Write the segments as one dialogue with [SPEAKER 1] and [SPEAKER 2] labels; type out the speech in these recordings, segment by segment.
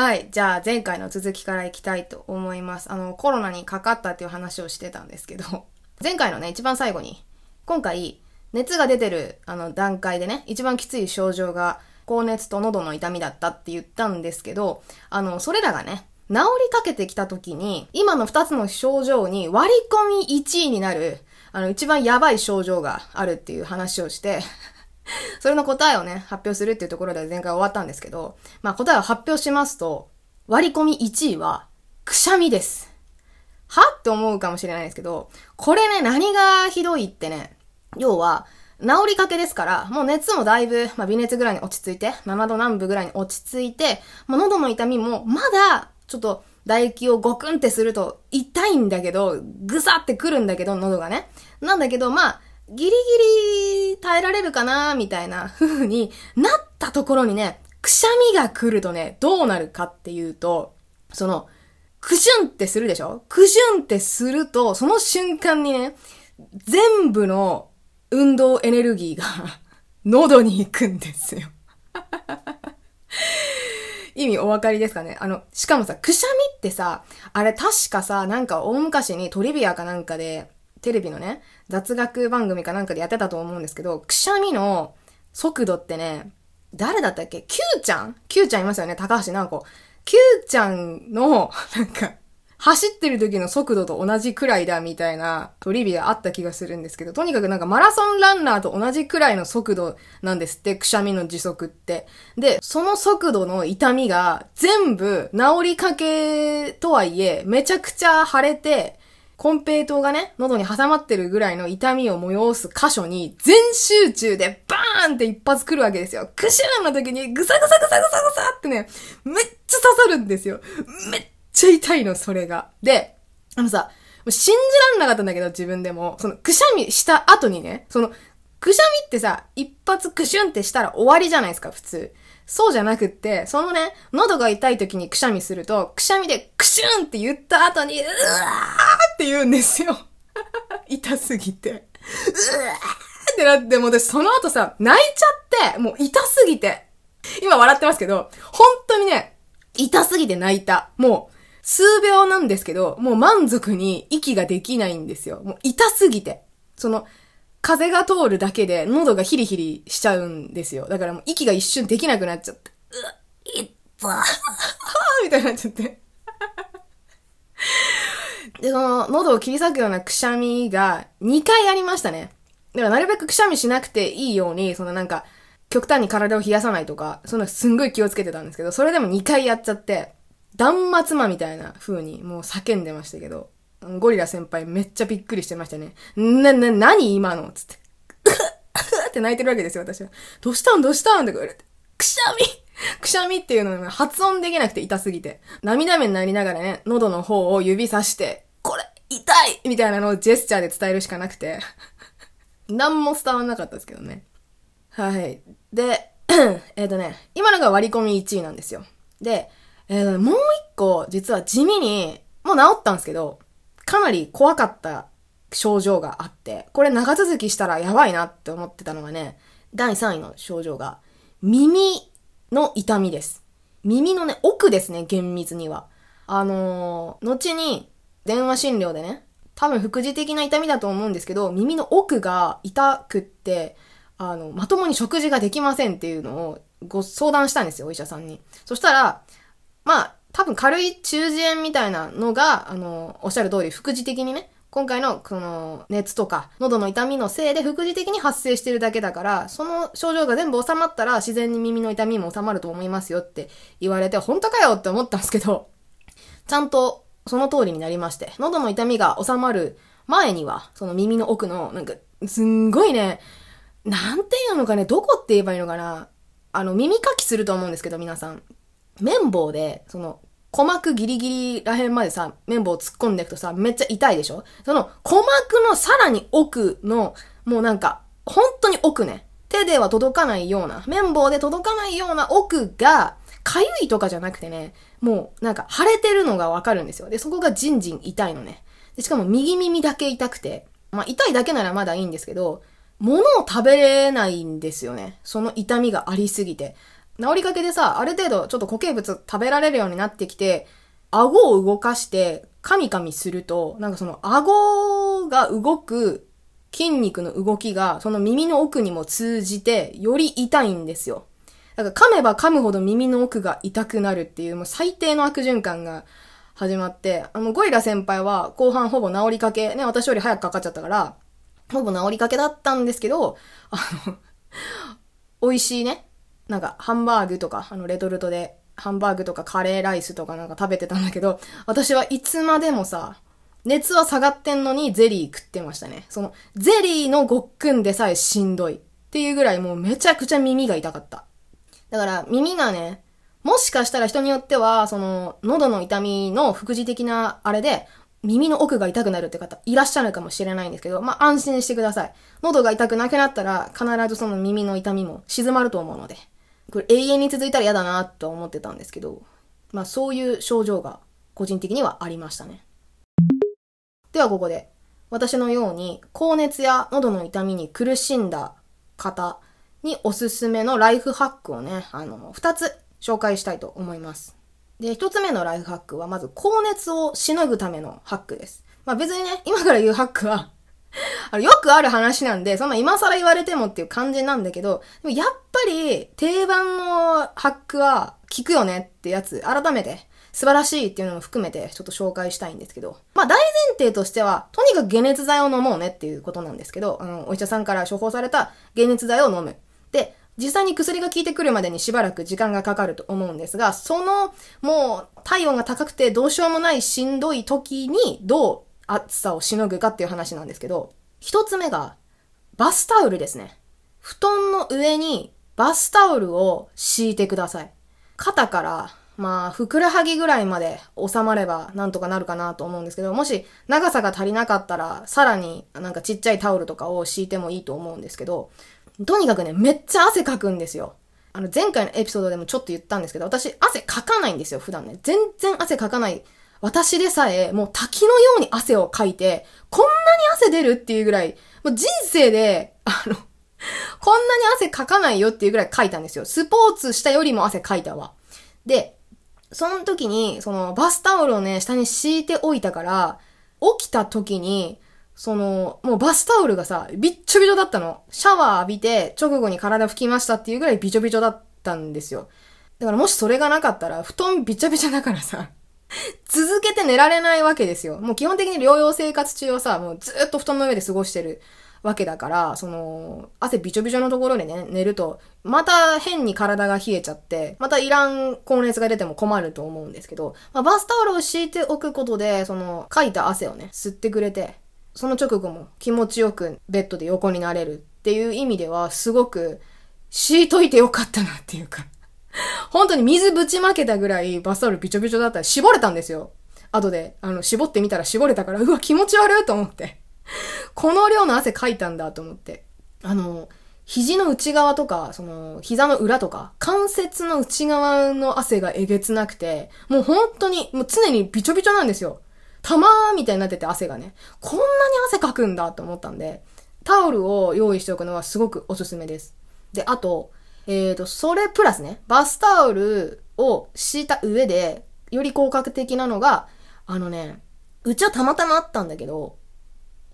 [SPEAKER 1] はい。じゃあ、前回の続きからいきたいと思います。あの、コロナにかかったっていう話をしてたんですけど、前回のね、一番最後に、今回、熱が出てる、あの、段階でね、一番きつい症状が、高熱と喉の痛みだったって言ったんですけど、あの、それらがね、治りかけてきた時に、今の二つの症状に割り込み1位になる、あの、一番やばい症状があるっていう話をして、それの答えをね、発表するっていうところで前回終わったんですけど、まあ答えを発表しますと、割り込み1位は、くしゃみです。は？って思うかもしれないですけど、これね、何がひどいってね、要は、治りかけですから、もう熱もだいぶ、まあ、微熱ぐらいに落ち着いて、7度南部ぐらいに落ち着いて、まあ、喉の痛みも、まだ、ちょっと、唾液をゴクンってすると痛いんだけど、ぐさってくるんだけど、喉がね。なんだけど、まあ、ギリギリ耐えられるかなみたいな風になったところにね、くしゃみが来るとね、どうなるかっていうと、その、くしゅんってするでしょ？くしゅんってすると、その瞬間にね、全部の運動エネルギーが 喉に行くんですよ。意味お分かりですかね？あの、しかもさ、くしゃみってさ、あれ確かさ、なんか大昔にトリビアかなんかで、テレビのね、雑学番組かなんかでやってたと思うんですけど、くしゃみの速度ってね、誰だったっけ ?Q ちゃん ?Q ちゃんいますよね高橋直子。Q ちゃんの、なんか、走ってる時の速度と同じくらいだみたいなトリビアあった気がするんですけど、とにかくなんかマラソンランナーと同じくらいの速度なんですって、くしゃみの時速って。で、その速度の痛みが全部治りかけとはいえ、めちゃくちゃ腫れて、コンペイトがね、喉に挟まってるぐらいの痛みを催す箇所に全集中でバーンって一発来るわけですよ。クシューンの時にぐさぐさぐさぐさぐさってね、めっちゃ刺さるんですよ。めっちゃ痛いの、それが。で、あのさ、信じらんなかったんだけど、自分でも。その、くしゃみした後にね、その、くしゃみってさ、一発クシュンってしたら終わりじゃないですか、普通。そうじゃなくって、そのね、喉が痛い時にくしゃみすると、くしゃみでクシュンって言った後に、うわーって言うんですよ。痛すぎて。うわーってなって、もう私その後さ、泣いちゃって、もう痛すぎて。今笑ってますけど、本当にね、痛すぎて泣いた。もう、数秒なんですけど、もう満足に息ができないんですよ。もう痛すぎて。その、風が通るだけで喉がヒリヒリしちゃうんですよ。だからもう息が一瞬できなくなっちゃって。うわ、いっぱはぁみたいになっちゃって。で、その、喉を切り裂くようなくしゃみが2回ありましたね。だからなるべくくしゃみしなくていいように、そのなんか、極端に体を冷やさないとか、そんなすんごい気をつけてたんですけど、それでも2回やっちゃって、断末魔みたいな風にもう叫んでましたけど、ゴリラ先輩めっちゃびっくりしてましたね。な、な、何今の？つって。って泣いてるわけですよ、私は。どうしたん？どうしたん？って言われて。くしゃみくしゃみっていうのが発音できなくて痛すぎて。涙目になりながらね、喉の方を指さして、痛いみたいなのをジェスチャーで伝えるしかなくて。何も伝わんなかったですけどね。はい。で、えっとね、今のが割り込み1位なんですよ。で、えー、もう一個、実は地味に、もう治ったんですけど、かなり怖かった症状があって、これ長続きしたらやばいなって思ってたのがね、第3位の症状が、耳の痛みです。耳のね、奥ですね、厳密には。あのー、後に電話診療でね、多分副次的な痛みだと思うんですけど、耳の奥が痛くって、あの、まともに食事ができませんっていうのをご相談したんですよ、お医者さんに。そしたら、まあ、多分軽い中耳炎みたいなのが、あの、おっしゃる通り、副次的にね、今回の、この、熱とか、喉の痛みのせいで副次的に発生してるだけだから、その症状が全部収まったら、自然に耳の痛みも収まると思いますよって言われて、本当かよって思ったんですけど、ちゃんと、その通りになりまして、喉の痛みが収まる前には、その耳の奥の、なんか、すんごいね、なんていうのかね、どこって言えばいいのかな。あの、耳かきすると思うんですけど、皆さん。綿棒で、その、鼓膜ギリギリらへんまでさ、綿棒突っ込んでいくとさ、めっちゃ痛いでしょ？その、鼓膜のさらに奥の、もうなんか、本当に奥ね。手では届かないような、綿棒で届かないような奥が、かゆいとかじゃなくてね、もうなんか腫れてるのがわかるんですよ。で、そこがじんじん痛いのね。で、しかも右耳だけ痛くて、まあ痛いだけならまだいいんですけど、物を食べれないんですよね。その痛みがありすぎて。治りかけでさ、ある程度ちょっと固形物食べられるようになってきて、顎を動かして、カミカミすると、なんかその顎が動く筋肉の動きが、その耳の奥にも通じて、より痛いんですよ。だから噛めば噛むほど耳の奥が痛くなるっていう、もう最低の悪循環が始まって、あの、ゴリラ先輩は後半ほぼ治りかけ、ね、私より早くかかっちゃったから、ほぼ治りかけだったんですけど、あの 美味しいね、なんかハンバーグとか、あの、レトルトで、ハンバーグとかカレーライスとかなんか食べてたんだけど、私はいつまでもさ、熱は下がってんのにゼリー食ってましたね。その、ゼリーのごっくんでさえしんどい。っていうぐらいもうめちゃくちゃ耳が痛かった。だから耳がね、もしかしたら人によっては、その、喉の痛みの副次的なあれで、耳の奥が痛くなるって方いらっしゃるかもしれないんですけど、まあ、安心してください。喉が痛くなくなったら、必ずその耳の痛みも静まると思うので。これ永遠に続いたら嫌だなと思ってたんですけど、まあ、そういう症状が個人的にはありましたね。ではここで、私のように高熱や喉の痛みに苦しんだ方におすすめのライフハックをね、あの、二つ紹介したいと思います。で、一つ目のライフハックは、まず高熱をしのぐためのハックです。まあ別にね、今から言うハックは あの、よくある話なんで、そんな今更言われてもっていう感じなんだけど、でもやっぱり定番のハックは効くよねってやつ、改めて素晴らしいっていうのも含めてちょっと紹介したいんですけど、まあ大前提としては、とにかく解熱剤を飲もうねっていうことなんですけど、あの、お医者さんから処方された解熱剤を飲む。で、実際に薬が効いてくるまでにしばらく時間がかかると思うんですが、その、もう、体温が高くてどうしようもないしんどい時に、どう暑さをしのぐかっていう話なんですけど、一つ目が、バスタオルですね。布団の上にバスタオルを敷いてください。肩からまあ、ふくらはぎぐらいまで収まればなんとかなるかなと思うんですけど、もし長さが足りなかったら、さらになんかちっちゃいタオルとかを敷いてもいいと思うんですけど、とにかくね、めっちゃ汗かくんですよ。あの、前回のエピソードでもちょっと言ったんですけど、私、汗かかないんですよ、普段ね。全然汗かかない。私でさえ、もう滝のように汗をかいて、こんなに汗出るっていうぐらい、もう人生で、あの、こんなに汗かかないよっていうぐらいかいたんですよ。スポーツしたよりも汗かいたわ。で、その時に、そのバスタオルをね、下に敷いておいたから、起きた時に、その、もうバスタオルがさ、びっちょびちょだったの。シャワー浴びて、直後に体拭きましたっていうぐらいびちょびちょだったんですよ。だからもしそれがなかったら、布団びちょびちょだからさ、続けて寝られないわけですよ。もう基本的に療養生活中はさ、もうずっと布団の上で過ごしてるわけだから、その、汗びちょびちょのところでね、寝ると、また変に体が冷えちゃって、またいらん高熱が出ても困ると思うんですけど、まあ、バスタオルを敷いておくことで、その、かいた汗をね、吸ってくれて、その直後も気持ちよくベッドで横になれるっていう意味では、すごく、敷いといてよかったなっていうか 本当に水ぶちまけたぐらいバスタオルびちょびちょだったら絞れたんですよ。後で、あの、絞ってみたら絞れたから、うわ、気持ち悪いと思ってこの量の汗かいたんだと思って。あの、肘の内側とか、その、膝の裏とか、関節の内側の汗がえげつなくて、もう本当に、もう常にびちょびちょなんですよ。玉みたいになってて汗がね。こんなに汗かくんだと思ったんで、タオルを用意しておくのはすごくおすすめです。で、あと、えっ、ー、と、それプラスね、バスタオルを敷いた上で、より効果的なのが、あのね、うちはたまたまあったんだけど、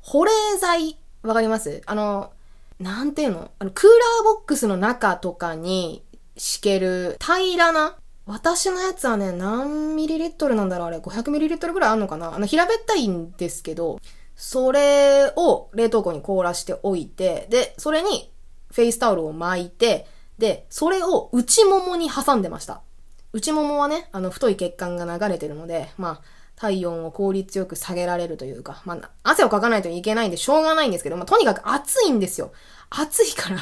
[SPEAKER 1] 保冷剤、わかります？あの、なんていうの？あの、クーラーボックスの中とかに敷ける平らな私のやつはね、何ミリリットルなんだろうあれ、500ミリリットルぐらいあんのかなあの、平べったいんですけど、それを冷凍庫に凍らしておいて、で、それにフェイスタオルを巻いて、で、それを内ももに挟んでました。内ももはね、あの、太い血管が流れてるので、まあ、体温を効率よく下げられるというか、まあ、汗をかかないといけないんでしょうがないんですけど、まあ、とにかく暑いんですよ。暑いから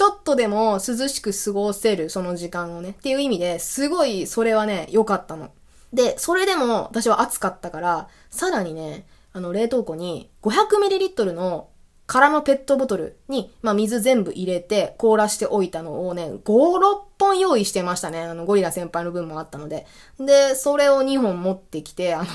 [SPEAKER 1] ちょっとでも涼しく過ごせる、その時間をね。っていう意味で、すごい、それはね、良かったの。で、それでも私は暑かったから、さらにね、あの、冷凍庫に 500ml の空のペットボトルに、まあ、水全部入れて凍らしておいたのをね、5、6本用意してましたね。あの、ゴリラ先輩の分もあったので。で、それを2本持ってきて、あの、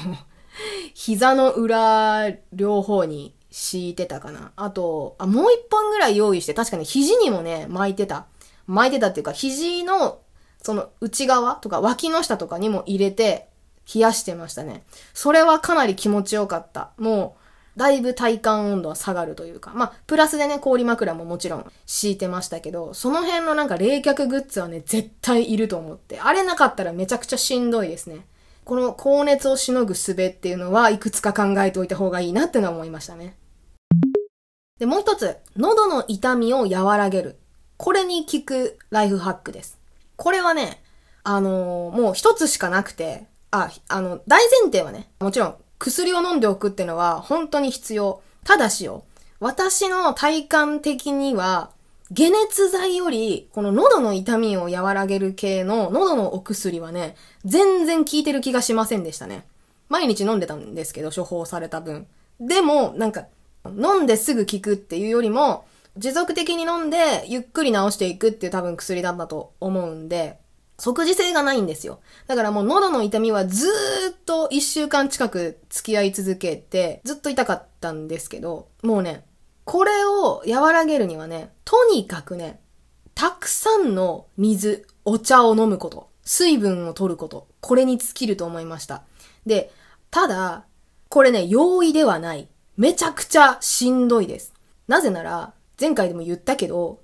[SPEAKER 1] 膝の裏両方に敷いてたかな。あと、あ、もう1本ぐらい用意して、確かに肘にもね、巻いてた。巻いてたっていうか、肘の、その内側とか脇の下とかにも入れて、冷やしてましたね。それはかなり気持ちよかった。もう、だいぶ体感温度は下がるというか、まあ、プラスでね、氷枕ももちろん敷いてましたけど、その辺のなんか冷却グッズはね、絶対いると思って。あれなかったらめちゃくちゃしんどいですね。この高熱をしのぐ術っていうのはいくつか考えておいた方がいいなってのは思いましたね。で、もう一つ、喉の痛みを和らげる。これに効くライフハックです。これはね、あのー、もう一つしかなくて、あ、あの、大前提はね、もちろん薬を飲んでおくっていうのは本当に必要。ただしよ、私の体感的には、解熱剤より、この喉の痛みを和らげる系の喉のお薬はね、全然効いてる気がしませんでしたね。毎日飲んでたんですけど、処方された分。でも、なんか、飲んですぐ効くっていうよりも、持続的に飲んで、ゆっくり治していくっていう多分薬だったと思うんで、即時性がないんですよ。だからもう喉の痛みはずーっと一週間近く付き合い続けて、ずっと痛かったんですけど、もうね、これを和らげるにはね、とにかくね、たくさんの水、お茶を飲むこと、水分を取ること、これに尽きると思いました。で、ただ、これね、容易ではない。めちゃくちゃしんどいです。なぜなら、前回でも言ったけど、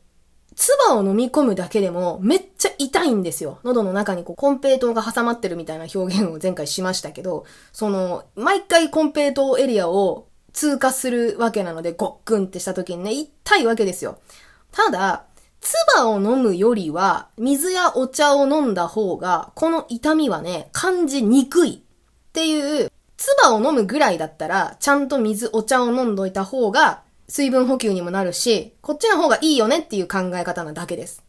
[SPEAKER 1] 唾を飲み込むだけでもめっちゃ痛いんですよ。喉の中にこうコンペイトーが挟まってるみたいな表現を前回しましたけど、その、毎回コンペイトーエリアを通過するわけなので、ごっくんってした時にね、痛いわけですよ。ただ、唾を飲むよりは、水やお茶を飲んだ方が、この痛みはね、感じにくいっていう、唾を飲むぐらいだったら、ちゃんと水、お茶を飲んどいた方が、水分補給にもなるし、こっちの方がいいよねっていう考え方なだけです。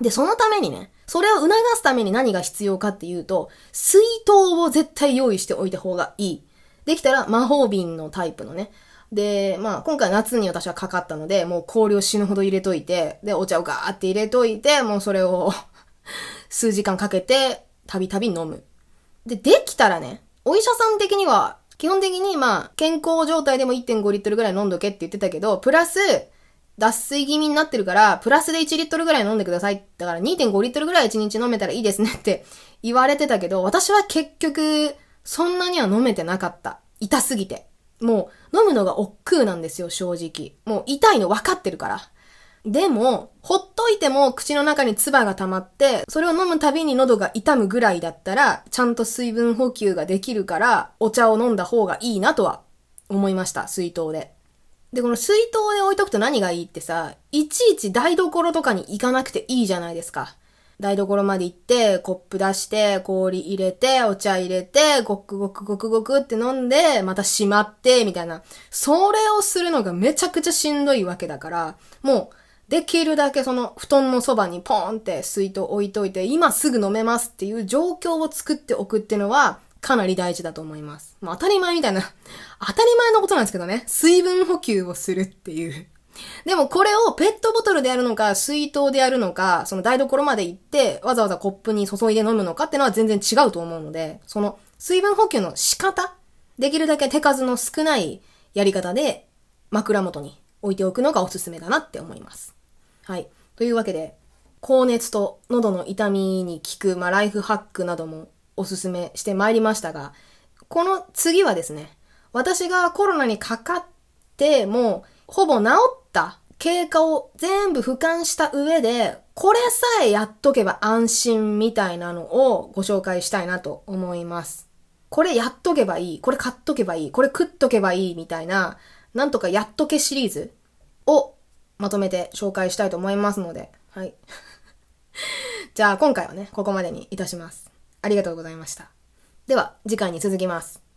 [SPEAKER 1] で、そのためにね、それを促すために何が必要かっていうと、水筒を絶対用意しておいた方がいい。できたら魔法瓶のタイプのね。で、まあ今回夏に私はかかったので、もう氷を死ぬほど入れといて、で、お茶をガーって入れといて、もうそれを 数時間かけて、たびたび飲む。で、できたらね、お医者さん的には基本的にまあ、健康状態でも1.5リットルぐらい飲んどけって言ってたけど、プラス、脱水気味になってるから、プラスで1リットルぐらい飲んでください。だから2.5リットルぐらい1日飲めたらいいですねって 言われてたけど、私は結局、そんなには飲めてなかった。痛すぎて。もう、飲むのが億劫なんですよ、正直。もう痛いの分かってるから。でも、ほっといても口の中に唾が溜まって、それを飲むたびに喉が痛むぐらいだったら、ちゃんと水分補給ができるから、お茶を飲んだ方がいいなとは思いました、水筒で。で、この水筒で置いとくと何がいいってさ、いちいち台所とかに行かなくていいじゃないですか。台所まで行って、コップ出して、氷入れて、お茶入れて、ごくごくごくごくって飲んで、また閉まって、みたいな。それをするのがめちゃくちゃしんどいわけだから、もう、できるだけその布団のそばにポーンって水筒置いといて、今すぐ飲めますっていう状況を作っておくっていうのは、かなり大事だと思います。まあ当たり前みたいな、当たり前のことなんですけどね。水分補給をするっていう。でもこれをペットボトルでやるのか、水筒でやるのか、その台所まで行って、わざわざコップに注いで飲むのかっていうのは全然違うと思うので、その水分補給の仕方、できるだけ手数の少ないやり方で枕元に置いておくのがおすすめだなって思います。はい。というわけで、高熱と喉の痛みに効く、まあ、ライフハックなどもおすすめしてまいりましたが、この次はですね、私がコロナにかかって、も、ほぼ治った経過を全部俯瞰した上で、これさえやっとけば安心みたいなのをご紹介したいなと思います。これやっとけばいい、これ買っとけばいい、これ食っとけばいいみたいな、なんとかやっとけシリーズをまとめて紹介したいと思いますので、はい。じゃあ今回はね、ここまでにいたします。ありがとうございました。では、次回に続きます。